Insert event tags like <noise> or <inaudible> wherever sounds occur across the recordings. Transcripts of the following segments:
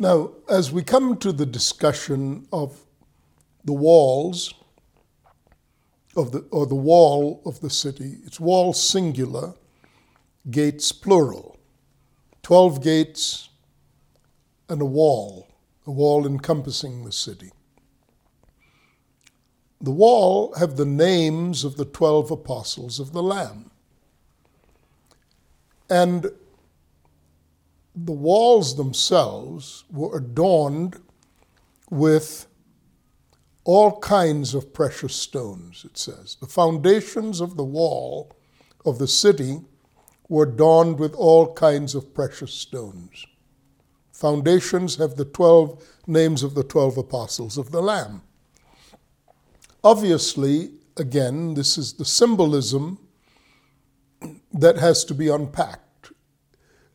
Now, as we come to the discussion of the walls of the or the wall of the city, it's wall singular, gates plural. 12 gates and a wall, a wall encompassing the city. The wall have the names of the 12 apostles of the Lamb. And the walls themselves were adorned with all kinds of precious stones, it says. The foundations of the wall of the city were adorned with all kinds of precious stones. Foundations have the 12 names of the 12 apostles of the Lamb. Obviously, again, this is the symbolism that has to be unpacked.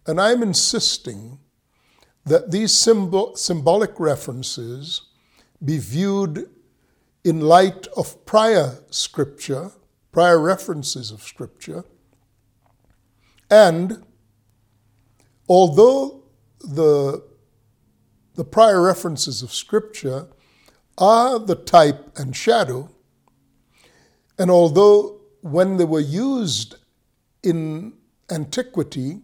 And I'm insisting that these symbol, symbolic references be viewed in light of prior scripture, prior references of scripture. And although the, the prior references of scripture are the type and shadow, and although when they were used in antiquity,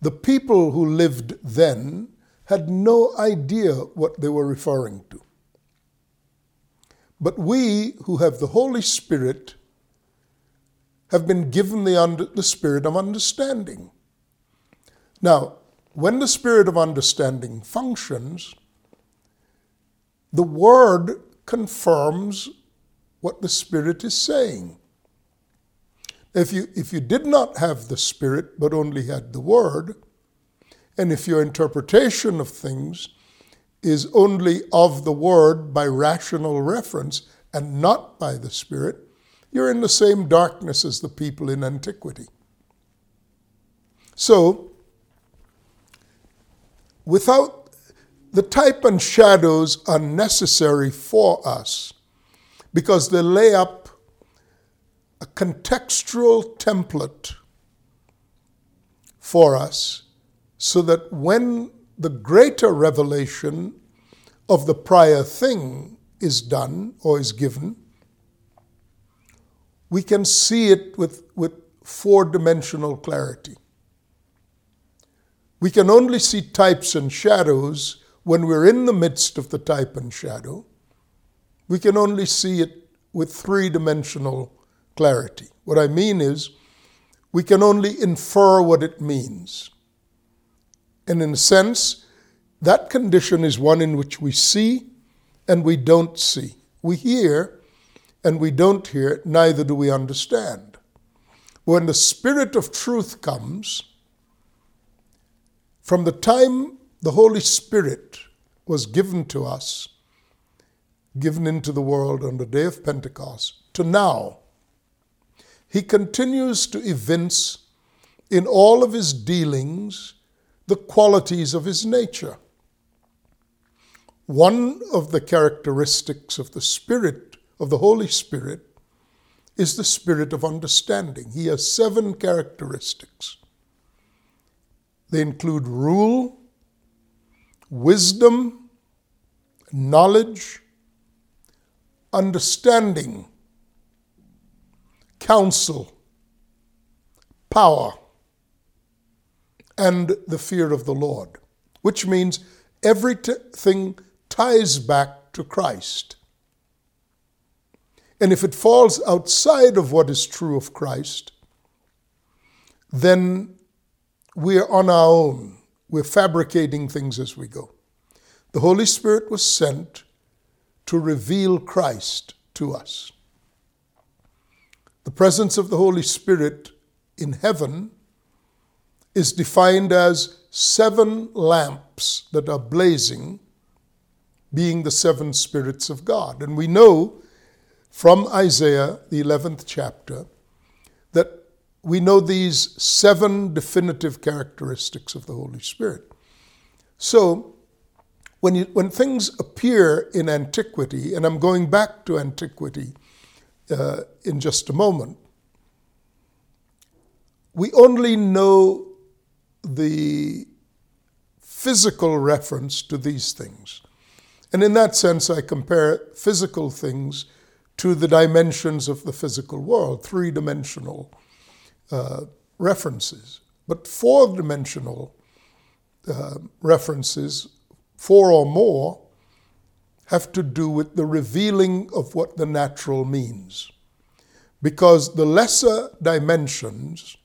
the people who lived then had no idea what they were referring to. But we who have the Holy Spirit have been given the, under, the spirit of understanding. Now, when the spirit of understanding functions, the word confirms what the spirit is saying. If you, if you did not have the Spirit but only had the Word, and if your interpretation of things is only of the Word by rational reference and not by the Spirit, you're in the same darkness as the people in antiquity. So, without the type and shadows are necessary for us because they lay up a contextual template for us so that when the greater revelation of the prior thing is done or is given, we can see it with, with four dimensional clarity. We can only see types and shadows when we're in the midst of the type and shadow. We can only see it with three dimensional clarity. What I mean is, we can only infer what it means. And in a sense, that condition is one in which we see and we don't see. We hear and we don't hear, neither do we understand. When the Spirit of truth comes, from the time the Holy Spirit was given to us, given into the world on the day of Pentecost, to now, he continues to evince in all of his dealings the qualities of his nature. One of the characteristics of the Spirit, of the Holy Spirit, is the spirit of understanding. He has seven characteristics. They include rule, wisdom, knowledge, understanding, counsel, power, and the fear of the Lord, which means everything ties back to Christ. And if it falls outside of what is true of Christ, then we're on our own. We're fabricating things as we go. The Holy Spirit was sent to reveal Christ to us. The presence of the Holy Spirit in heaven is defined as seven lamps that are blazing, being the seven spirits of God. And we know from Isaiah, the 11th chapter, that we know these seven definitive characteristics of the Holy Spirit. So, when, you, when things appear in antiquity, and I'm going back to antiquity uh, in just a moment. We only know the physical reference to these things. And in that sense, I compare physical things to the dimensions of the physical world, three dimensional uh, references. But four dimensional uh, references, four or more, have to do with the revealing of what the natural means. Because the lesser dimensions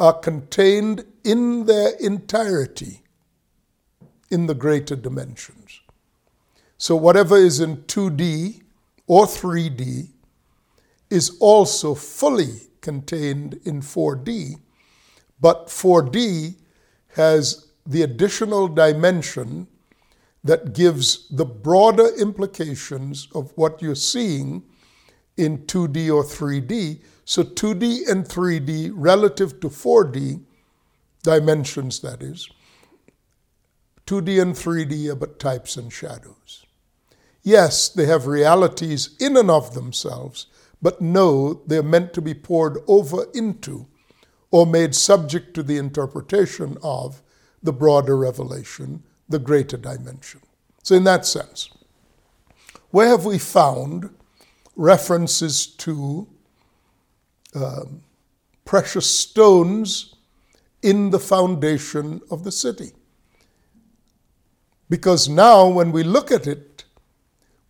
are contained in their entirety in the greater dimensions. So, whatever is in 2D or 3D is also fully contained in 4D, but 4D has the additional dimension that gives the broader implications of what you're seeing in 2D or 3D. So 2D and 3D relative to 4D dimensions, that is. 2D and 3D are but types and shadows. Yes, they have realities in and of themselves, but no, they're meant to be poured over into or made subject to the interpretation of the broader revelation, the greater dimension. So, in that sense, where have we found references to um, precious stones in the foundation of the city? Because now, when we look at it,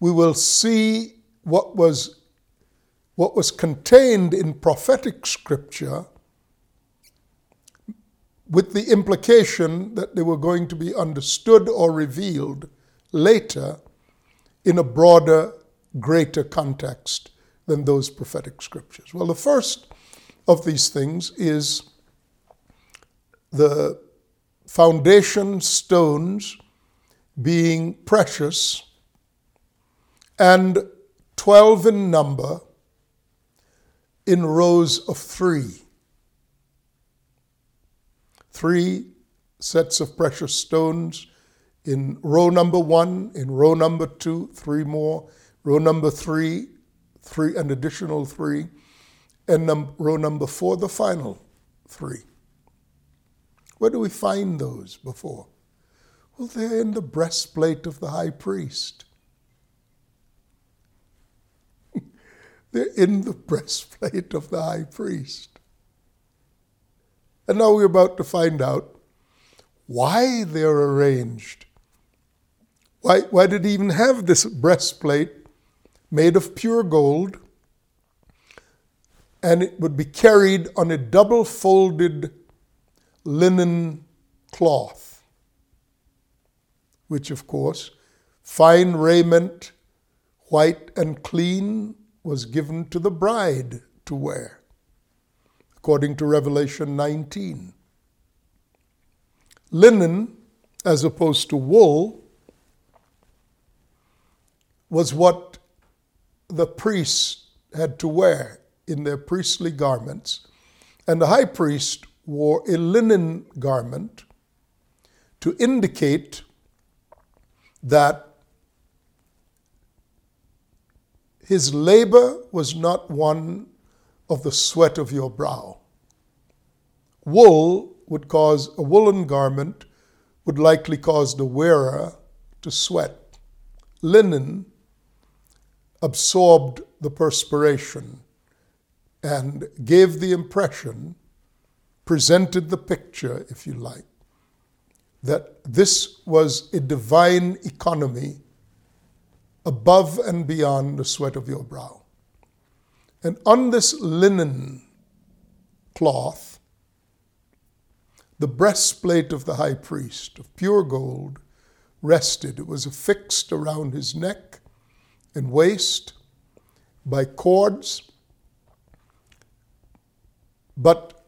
we will see what was, what was contained in prophetic scripture with the implication that they were going to be understood or revealed later in a broader, greater context than those prophetic scriptures. Well, the first of these things is the foundation stones being precious and 12 in number in rows of three three sets of precious stones in row number one, in row number two, three more, row number three, three, an additional three, and num- row number four, the final three. Where do we find those before? Well, they're in the breastplate of the high priest. <laughs> they're in the <laughs> breastplate of the high priest. And now we're about to find out why they're arranged. Why, why did he even have this breastplate made of pure gold? And it would be carried on a double folded linen cloth, which, of course, fine raiment, white and clean, was given to the bride to wear according to Revelation 19. Linen, as opposed to wool, was what the priests had to wear in their priestly garments. And the high priest wore a linen garment to indicate that his labor was not one of the sweat of your brow. Wool would cause, a woolen garment would likely cause the wearer to sweat. Linen absorbed the perspiration and gave the impression, presented the picture, if you like, that this was a divine economy above and beyond the sweat of your brow. And on this linen cloth, the breastplate of the high priest of pure gold rested. It was affixed around his neck and waist by cords, but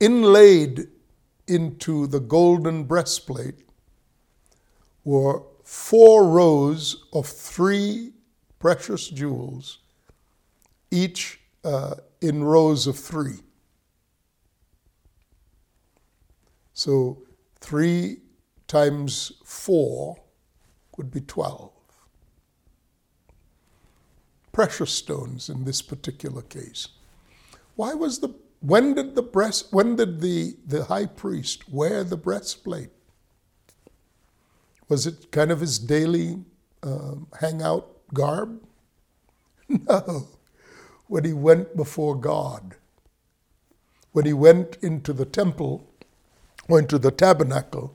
inlaid into the golden breastplate were four rows of three precious jewels each uh, in rows of three. So three times four would be 12. Precious stones in this particular case. Why was the when did the breast when did the, the high priest wear the breastplate? Was it kind of his daily um, hangout garb? <laughs> No. When he went before God, when he went into the temple or into the tabernacle,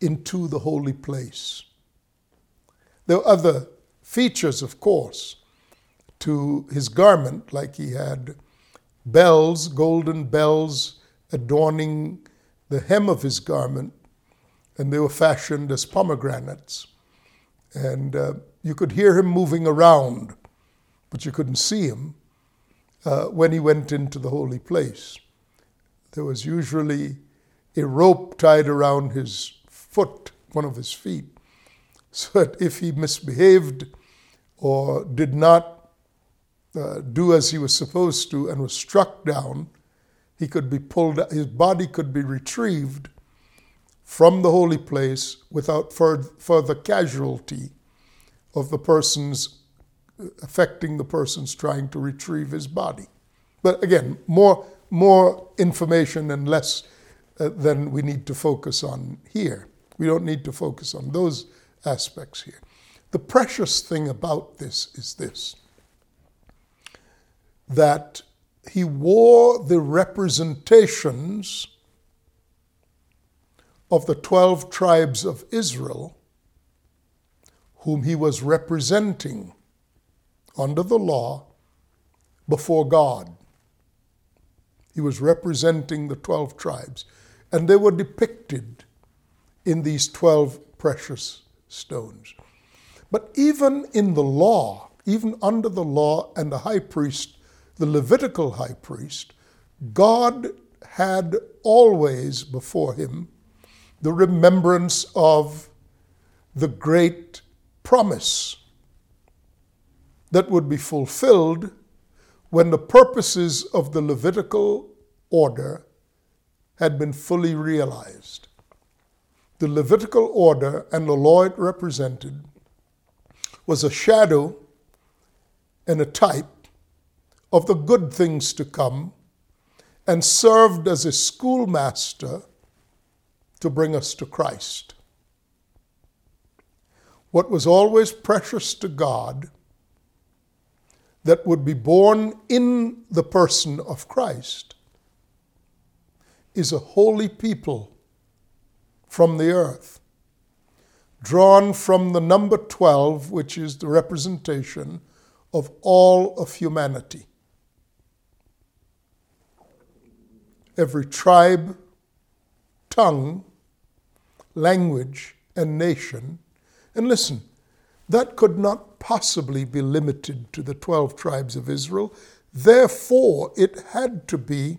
into the holy place. There were other features, of course, to his garment, like he had bells, golden bells adorning the hem of his garment, and they were fashioned as pomegranates. And uh, you could hear him moving around, but you couldn't see him uh, when he went into the holy place. There was usually a rope tied around his foot, one of his feet, so that if he misbehaved or did not uh, do as he was supposed to and was struck down, he could be pulled, his body could be retrieved from the holy place without further casualty of the person's affecting the person's trying to retrieve his body. But again, more, more information and less uh, than we need to focus on here. We don't need to focus on those aspects here. The precious thing about this is this that he wore the representations of the 12 tribes of Israel, whom he was representing under the law before God. He was representing the 12 tribes, and they were depicted in these 12 precious stones. But even in the law, even under the law and the high priest, the Levitical high priest, God had always before him the remembrance of the great promise that would be fulfilled when the purposes of the Levitical order had been fully realized. The Levitical order and the law it represented was a shadow and a type of the good things to come and served as a schoolmaster to bring us to Christ. What was always precious to God that would be born in the person of Christ is a holy people from the earth, drawn from the number 12, which is the representation of all of humanity. Every tribe, tongue, language, and nation. And listen, that could not possibly be limited to the 12 tribes of Israel. Therefore, it had to be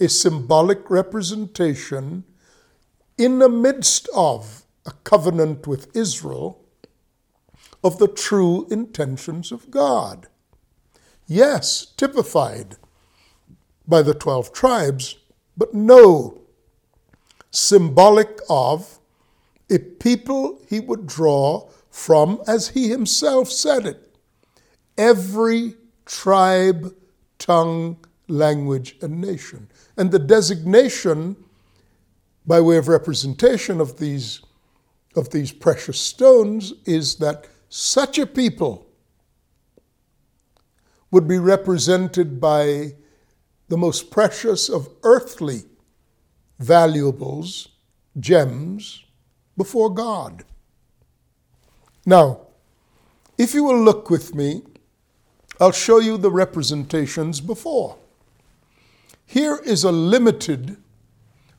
a symbolic representation in the midst of a covenant with Israel of the true intentions of God. Yes, typified by the 12 tribes, but no, symbolic of a people he would draw from, as he himself said it, every tribe, tongue, language, and nation. And the designation, by way of representation of these, of these precious stones, is that such a people would be represented by the most precious of earthly valuables, gems, before God. Now, if you will look with me, I'll show you the representations before. Here is a limited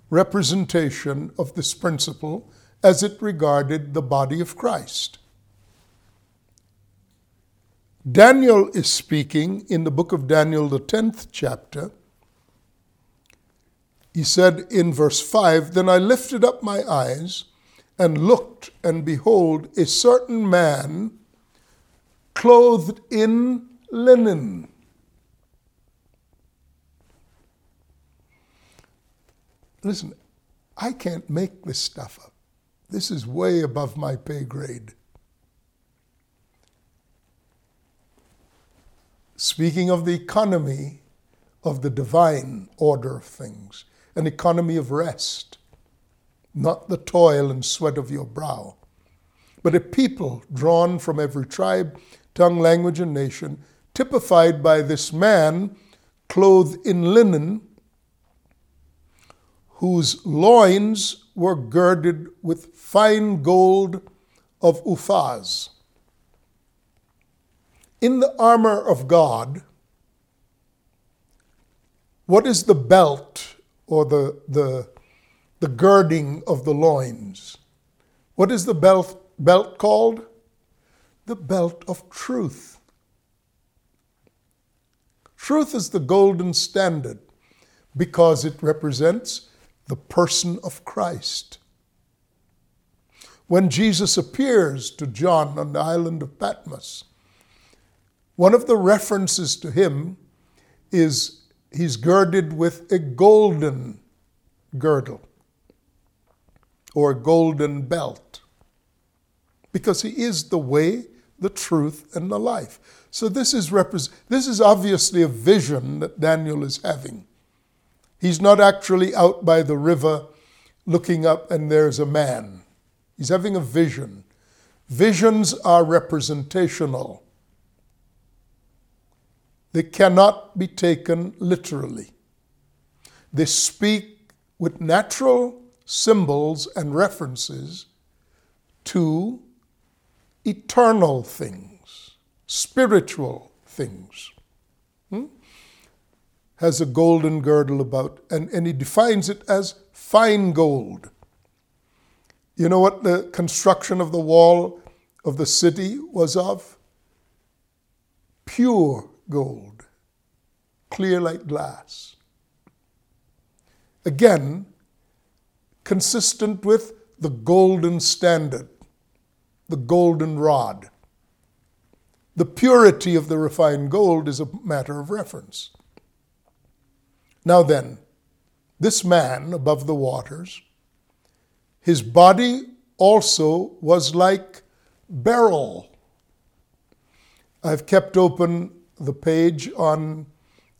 representation of this principle as it regarded the body of Christ. Daniel is speaking in the book of Daniel, the 10th chapter. He said in verse 5 Then I lifted up my eyes and looked, and behold, a certain man clothed in linen. Listen, I can't make this stuff up. This is way above my pay grade. Speaking of the economy of the divine order of things, an economy of rest not the toil and sweat of your brow, but a people drawn from every tribe, tongue, language, and nation, typified by this man clothed in linen, whose loins were girded with fine gold of Uphaz. In the armor of God, what is the belt or the, the, the girding of the loins? What is the belt, belt called? The belt of truth. Truth is the golden standard because it represents the person of Christ. When Jesus appears to John on the island of Patmos, one of the references to him is he's girded with a golden girdle or a golden belt because he is the way, the truth, and the life. So this is repres- this is obviously a vision that Daniel is having. He's not actually out by the river looking up and there's a man. He's having a vision. Visions are representational. They cannot be taken literally. They speak with natural symbols and references to eternal things, spiritual things. Hmm? Has a golden girdle about, and, and he defines it as fine gold. You know what the construction of the wall of the city was of? Pure gold, clear like glass. Again, consistent with the golden standard, the golden rod. The purity of the refined gold is a matter of reference. Now then, this man above the waters, his body also was like beryl. I've kept open the page on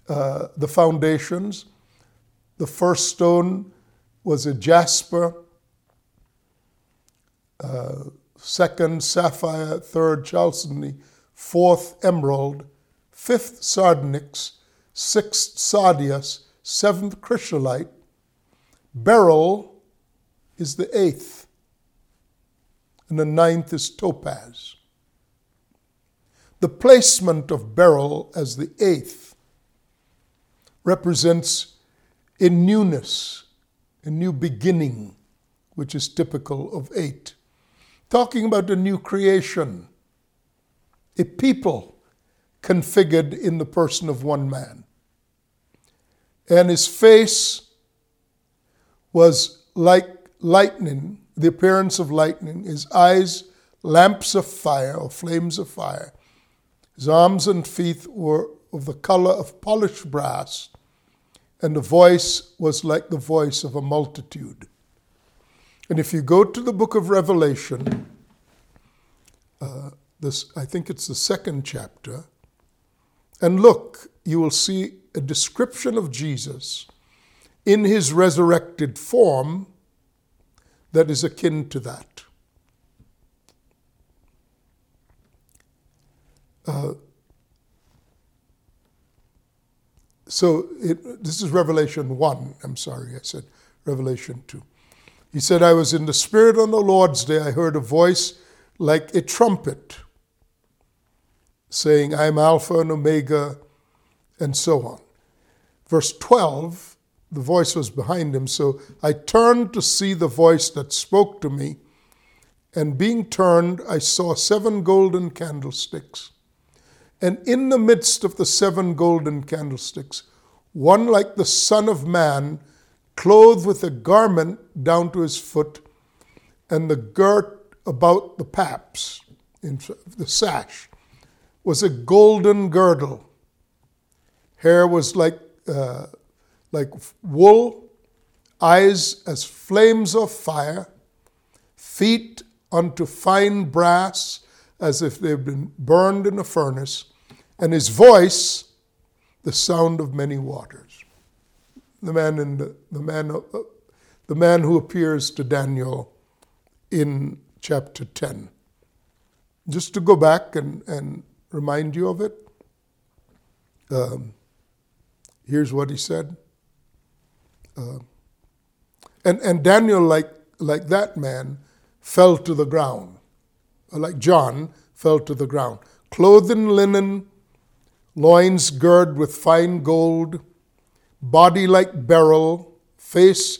uh, the foundations. The first stone was a jasper, uh, second sapphire, third chalcedony, fourth emerald, fifth sardonyx, sixth sardius, seventh chrysolite. Beryl is the eighth, and the ninth is topaz. The placement of beryl as the eighth represents a newness, a new beginning, which is typical of eight. Talking about a new creation, a people configured in the person of one man. And his face was like lightning, the appearance of lightning, his eyes lamps of fire or flames of fire. His arms and feet were of the color of polished brass, and the voice was like the voice of a multitude. And if you go to the book of Revelation, uh, this, I think it's the second chapter, and look, you will see a description of Jesus in his resurrected form that is akin to that. Uh, so it, this is Revelation 1. I'm sorry, I said Revelation 2. He said, I was in the Spirit on the Lord's day. I heard a voice like a trumpet saying, I am Alpha and Omega, and so on. Verse 12, the voice was behind him. So I turned to see the voice that spoke to me. And being turned, I saw seven golden candlesticks and in the midst of the seven golden candlesticks, one like the Son of Man, clothed with a garment down to his foot, and the girt about the paps, the sash, was a golden girdle. Hair was like, uh, like wool, eyes as flames of fire, feet unto fine brass, as if they've been burned in a furnace, and his voice the sound of many waters. The man in the, the man, uh, the man who appears to Daniel in chapter 10. Just to go back and, and remind you of it, um, here's what he said. Uh, and, and Daniel, like, like that man, fell to the ground. Uh, like John, fell to the ground. Clothed in linen, loins girded with fine gold, body like beryl, face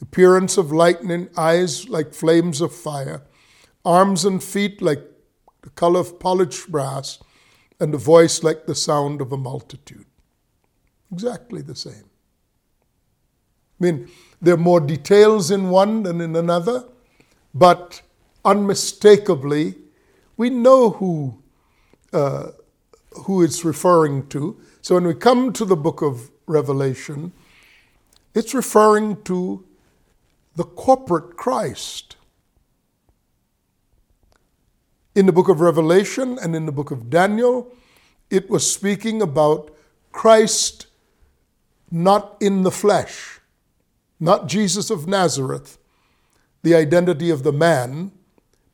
appearance of lightning, eyes like flames of fire, arms and feet like the color of polished brass, and a voice like the sound of a multitude. Exactly the same. I mean, there are more details in one than in another, but unmistakably, we know who, uh, who it's referring to. So when we come to the book of Revelation, it's referring to the corporate Christ. In the book of Revelation and in the book of Daniel, it was speaking about Christ not in the flesh, not Jesus of Nazareth, the identity of the man,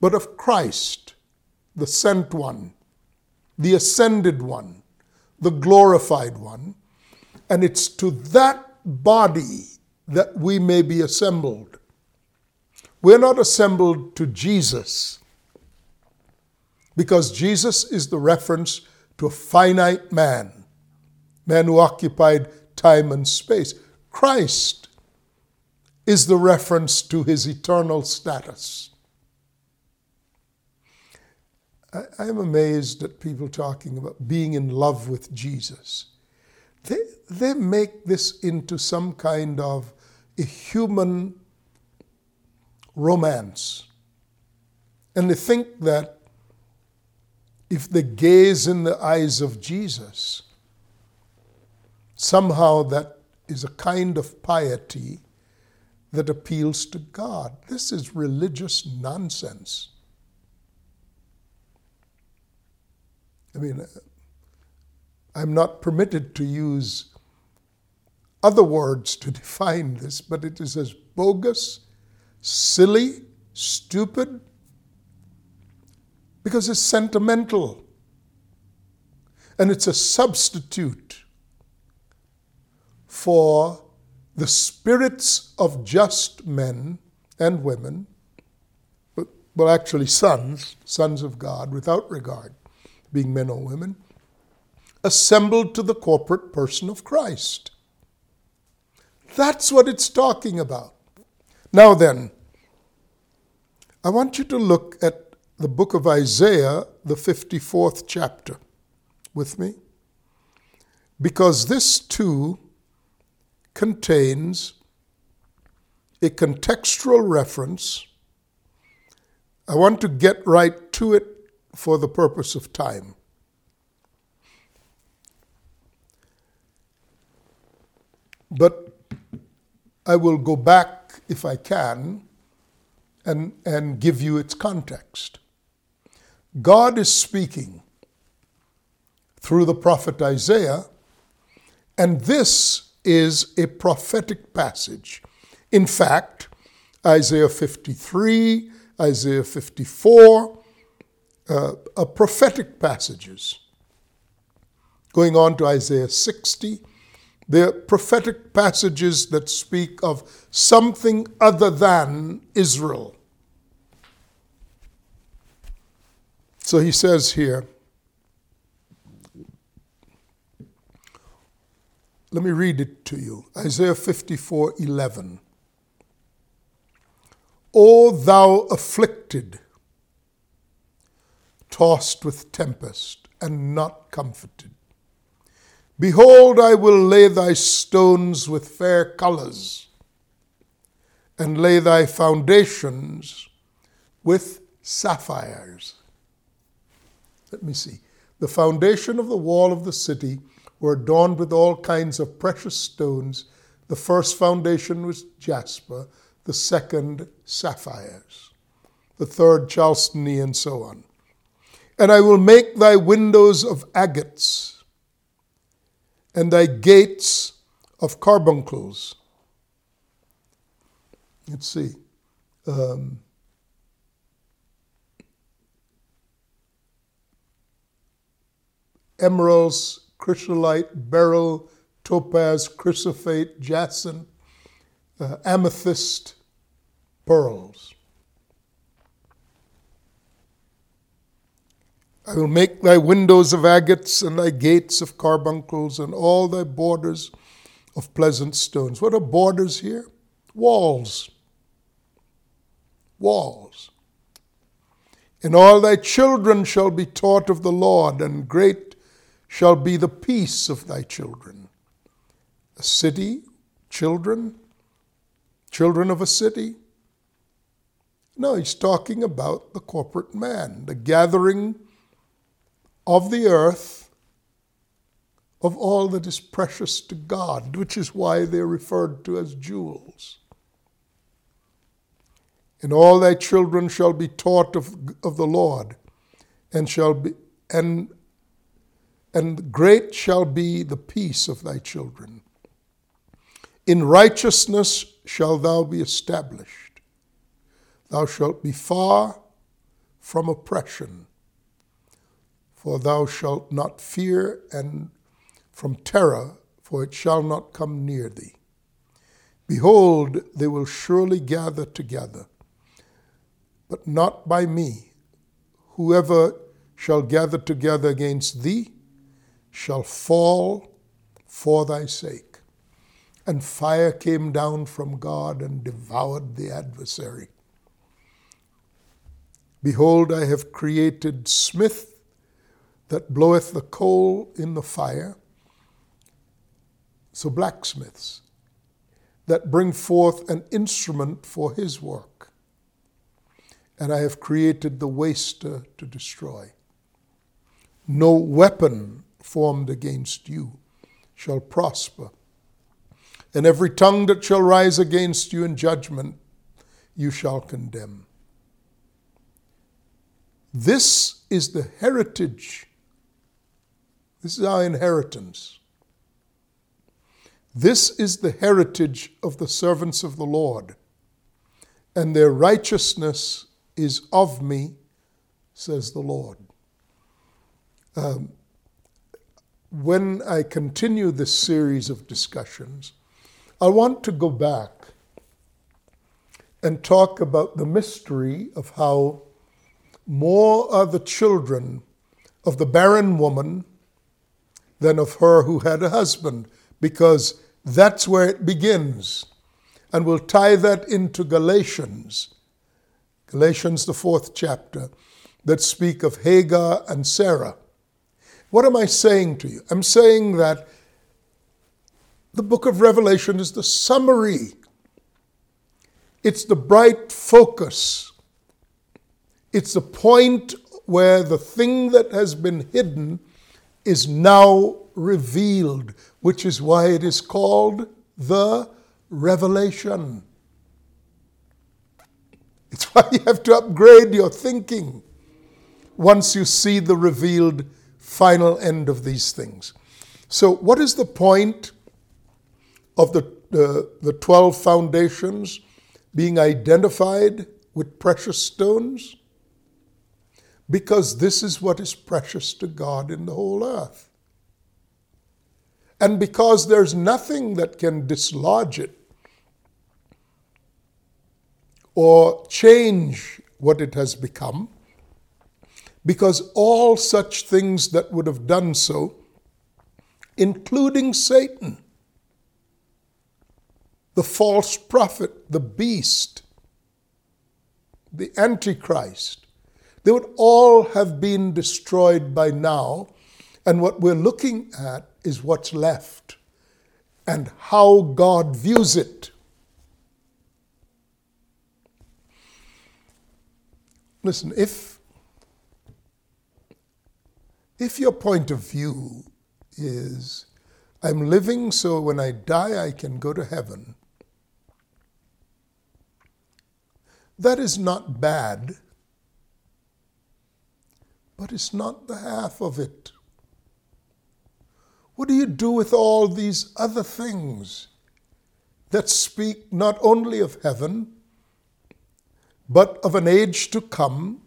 but of Christ, the sent one, the ascended one, the glorified one. And it's to that body that we may be assembled. We're not assembled to Jesus because Jesus is the reference to a finite man, man who occupied time and space. Christ is the reference to his eternal status. I, am amazed at people talking about being in love with Jesus. They, they make this into some kind of a human romance. And they think that if they gaze in the eyes of Jesus, somehow that is a kind of piety that appeals to God. This is religious nonsense. I mean, uh, I'm not permitted to use other words to <laughs> define this, but it is as bogus, silly, stupid, because it's sentimental. And it's a substitute for the spirits of just men and women, well, actually, sons, sons of God, without regard, being men or women, assembled to the corporate person of Christ. That's what it's talking about. Now then, I want you to look at the book of Isaiah, the 54th chapter, with me, because this too contains a contextual reference. I want to get right to it for the purpose of time. But I will go back, if I can, and, and give you its context. God is speaking through the prophet Isaiah, and this is a prophetic passage. In fact, Isaiah 53, Isaiah 54 uh, are prophetic passages. Going on to Isaiah 60, they're prophetic passages that speak of something other than Israel. So he says here, let me read it to you Isaiah 54 11. O thou afflicted, tossed with tempest, and not comforted Behold, I will lay thy stones with fair colors, and lay thy foundations with sapphires. Let me see. The foundation of the wall of the city were adorned with all kinds of precious stones. The first foundation was jasper, the second, sapphires, the third, chalcedony, and so on. And I will make thy windows of agates and thy gates of carbuncles. let's see. Um, emeralds, chrysolite, beryl, topaz, chrysoprase, jacinth, uh, amethyst, pearls. I will make thy windows of agates and thy gates of carbuncles and all thy borders of pleasant stones. What are borders here? Walls. Walls. And all thy children shall be taught of the Lord, and great shall be the peace of thy children. A city, children, children of a city. No, he's talking about the corporate man, the gathering of the earth of all that is precious to God, which is why they're referred to as jewels. And all thy children shall be taught of, of the Lord, and shall be and and great shall be the peace of thy children. In righteousness shall thou be established. Thou shalt be far from oppression for thou shalt not fear, and from terror, for it shall not come near thee. Behold, they will surely gather together, but not by me. Whoever shall gather together against thee shall fall for thy sake. And fire came down from God and devoured the adversary. Behold, I have created smith that bloweth the coal in the fire. So, blacksmiths that bring forth an instrument for his work. And I have created the waster to destroy. No weapon formed against you shall prosper. And every tongue that shall rise against you in judgment, you shall condemn. This is the heritage this is our inheritance. This is the heritage of the servants of the Lord, and their righteousness is of me, says the Lord. Um, when I continue this series of discussions, I want to go back and talk about the mystery of how more are the children of the barren woman than of her who had a husband, because that's where it begins. And we'll tie that into Galatians, Galatians, the fourth chapter, that speak of Hagar and Sarah. What am I saying to you? I'm saying that the book of Revelation is the summary, it's the bright focus, it's the point where the thing that has been hidden is now revealed, which is why it is called the revelation. It's <laughs> why you have to upgrade your thinking once you see the revealed final end of these things. So, what is the point of the, uh, the 12 foundations being identified with precious stones? Because this is what is precious to God in the whole earth. And because there's nothing that can dislodge it or change what it has become, because all such things that would have done so, including Satan, the false prophet, the beast, the Antichrist, they would all have been destroyed by now. And what we're looking at is what's left and how God views it. Listen, if, if your point of view is, I'm living so when I die I can go to heaven, that is not bad but it's not the half of it. What do you do with all these other things that speak not only of heaven, but of an age to come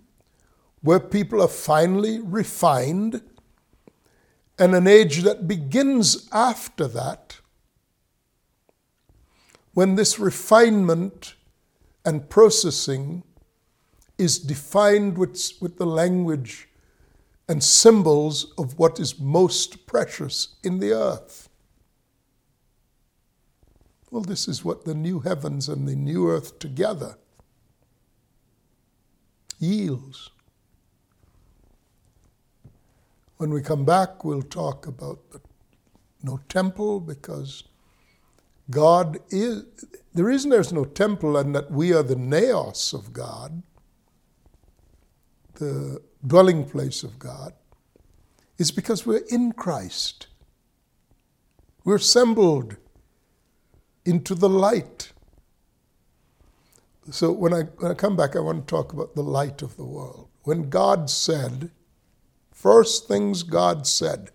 where people are finally refined, and an age that begins after that, when this refinement and processing is defined with, with the language and symbols of what is most precious in the earth. Well, this is what the new heavens and the new earth together yields. When we come back, we'll talk about the no temple because God is. The reason there's no temple and that we are the naos of God, the dwelling place of God, is because we're in Christ. We're assembled into the light. So when I, when I come back, I want to talk about the light of the world. When God said, first things God said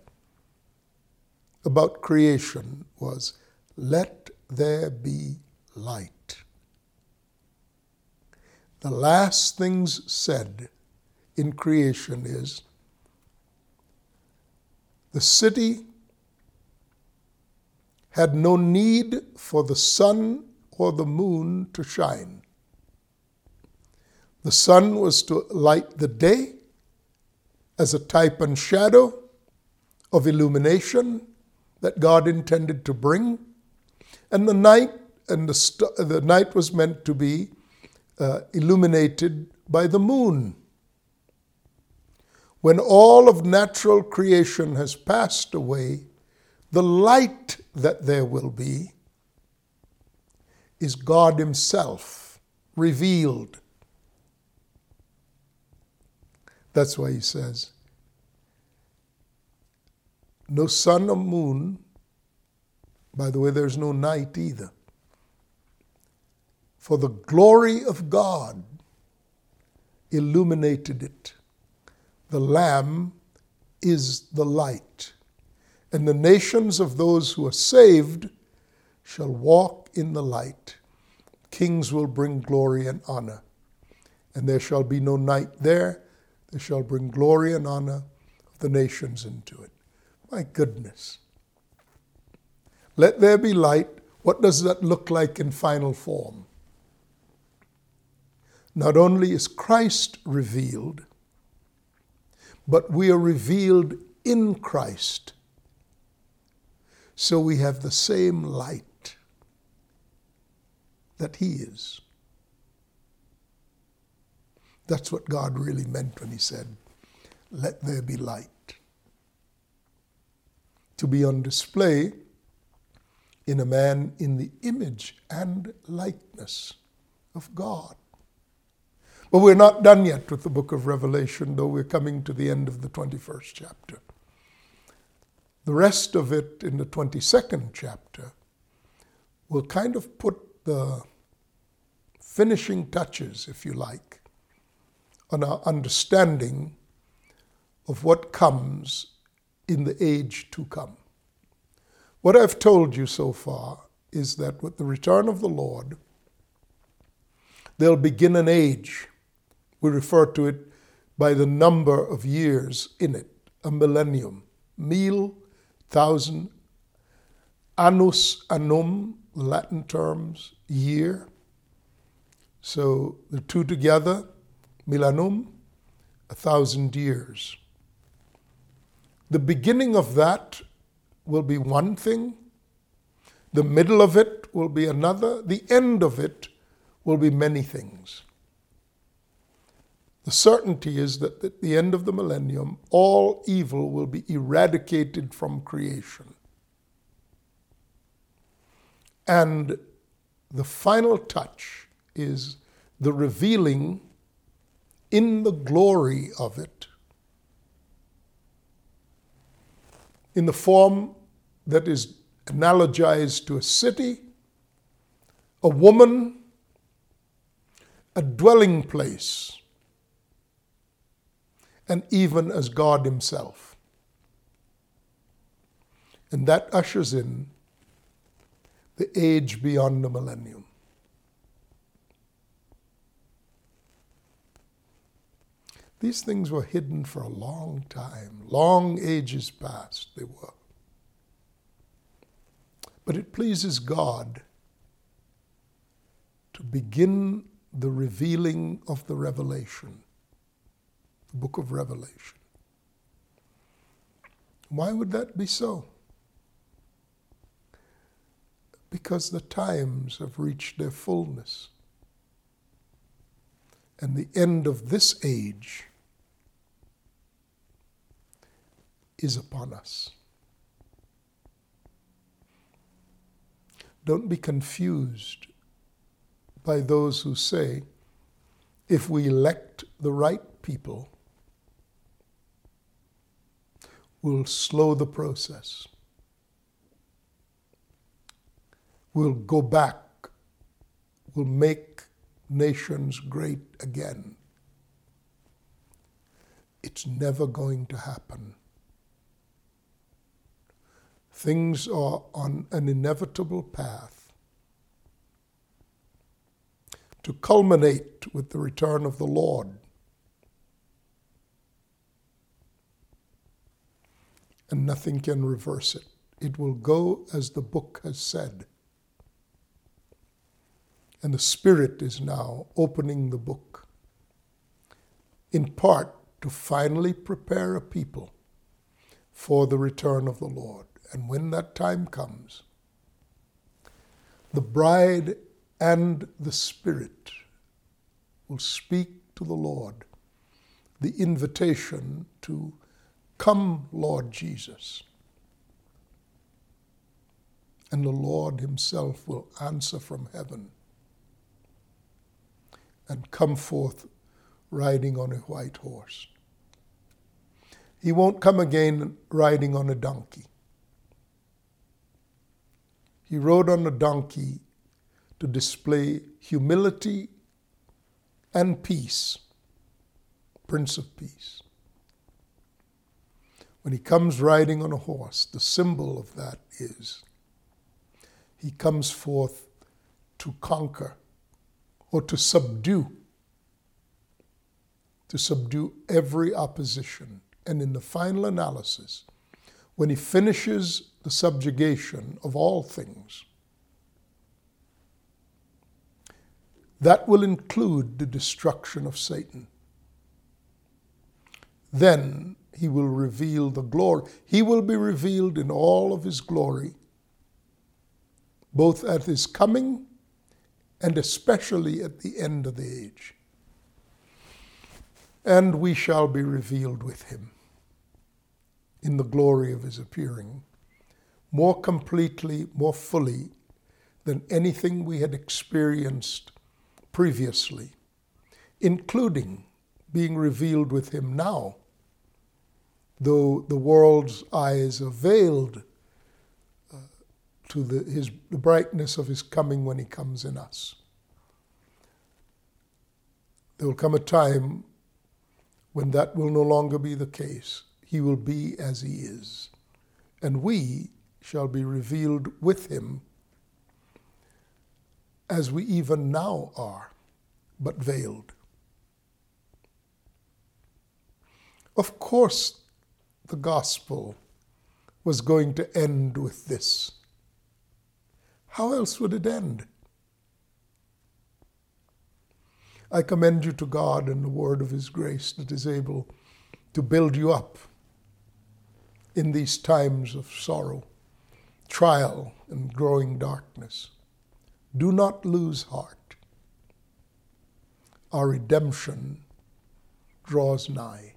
about creation was, Let there be light. The last things said in creation is, The city had no need for the sun or the moon to shine. The sun was to light the day, as a type and shadow of illumination that God intended to bring. And the night and the, st- the night was meant to be uh, illuminated by the moon. When all of natural creation has passed away, the light that there will be is God Himself revealed That's why he says, no sun or moon. By the way, there's no night either. For the glory of God illuminated it. The Lamb is the light. And the nations of those who are saved shall walk in the light. Kings will bring glory and honor. And there shall be no night there they shall bring glory and honor of the nations into it. My goodness. Let there be light. What does that look like in final form? Not only is Christ revealed, but we are revealed in Christ. So we have the same light that He is. That's what God really meant when He said, Let there be light. To be on display in a man in the image and likeness of God. But we're not done yet with the book of Revelation, though we're coming to the end of the 21st chapter. The rest of it in the 22nd chapter will kind of put the finishing touches, if you like, on our understanding of what comes in the age to come. What I've told you so far is that with the return of the Lord, there'll begin an age. We refer to it by the number of years in it, a millennium. Mil, thousand, annus annum, Latin terms, year. So the two together, millennium, a thousand years. The beginning of that will be one thing, the middle of it will be another, the end of it will be many things. The certainty is that at the end of the millennium, all evil will be eradicated from creation. And the final touch is the revealing in the glory of it, in the form that is analogized to a city, a woman, a dwelling place, and even as God Himself. And that ushers in the age beyond the millennium. These things were hidden for a long time, long ages past they were. But it pleases God to begin the revealing of the revelation, the book of Revelation. Why would that be so? Because the times have reached their fullness. And the end of this age is upon us. Don't be confused by those who say, if we elect the right people, we'll slow the process. We'll go back. We'll make nations great again. It's never going to happen. Things are on an inevitable path to culminate with the return of the Lord. And nothing can reverse it. It will go as the book has said. And the Spirit is now opening the book, in part to finally prepare a people for the return of the Lord. And when that time comes, the bride and the Spirit will speak to the Lord the invitation to come, Lord Jesus. And the Lord Himself will answer from heaven and come forth riding on a white horse. He won't come again riding on a donkey. He rode on a donkey to display humility and peace, Prince of Peace. When he comes riding on a horse, the symbol of that is he comes forth to conquer or to subdue, to subdue every opposition. And in the final analysis, when he finishes the subjugation of all things. That will include the destruction of Satan. Then he will reveal the glory. He will be revealed in all of his glory, both at his coming and especially at the end of the age. And we shall be revealed with him in the glory of his appearing more completely, more fully than anything we had experienced previously, including being revealed with him now, though the world's eyes are veiled uh, to the, his, the brightness of his coming when he comes in us. There will come a time when that will no longer be the case. He will be as he is. And we shall be revealed with him as we even now are, but veiled. Of course, the gospel was going to end with this. How else would it end? I commend you to God and the word of His grace that is able to build you up in these times of sorrow trial and growing darkness. Do not lose heart. Our redemption draws nigh.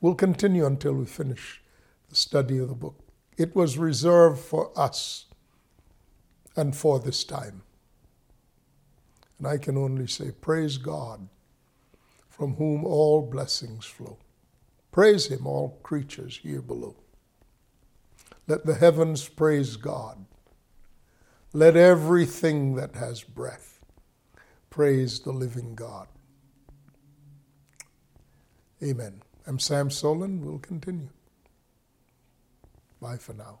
We'll continue until we finish the study of the book. It was reserved for us and for this time. And I can only say, Praise God, from whom all blessings flow. Praise him, all creatures here below. Let the heavens praise God. Let everything that has breath praise the living God. Amen. I'm Sam Soleyn. We'll continue. Bye for now.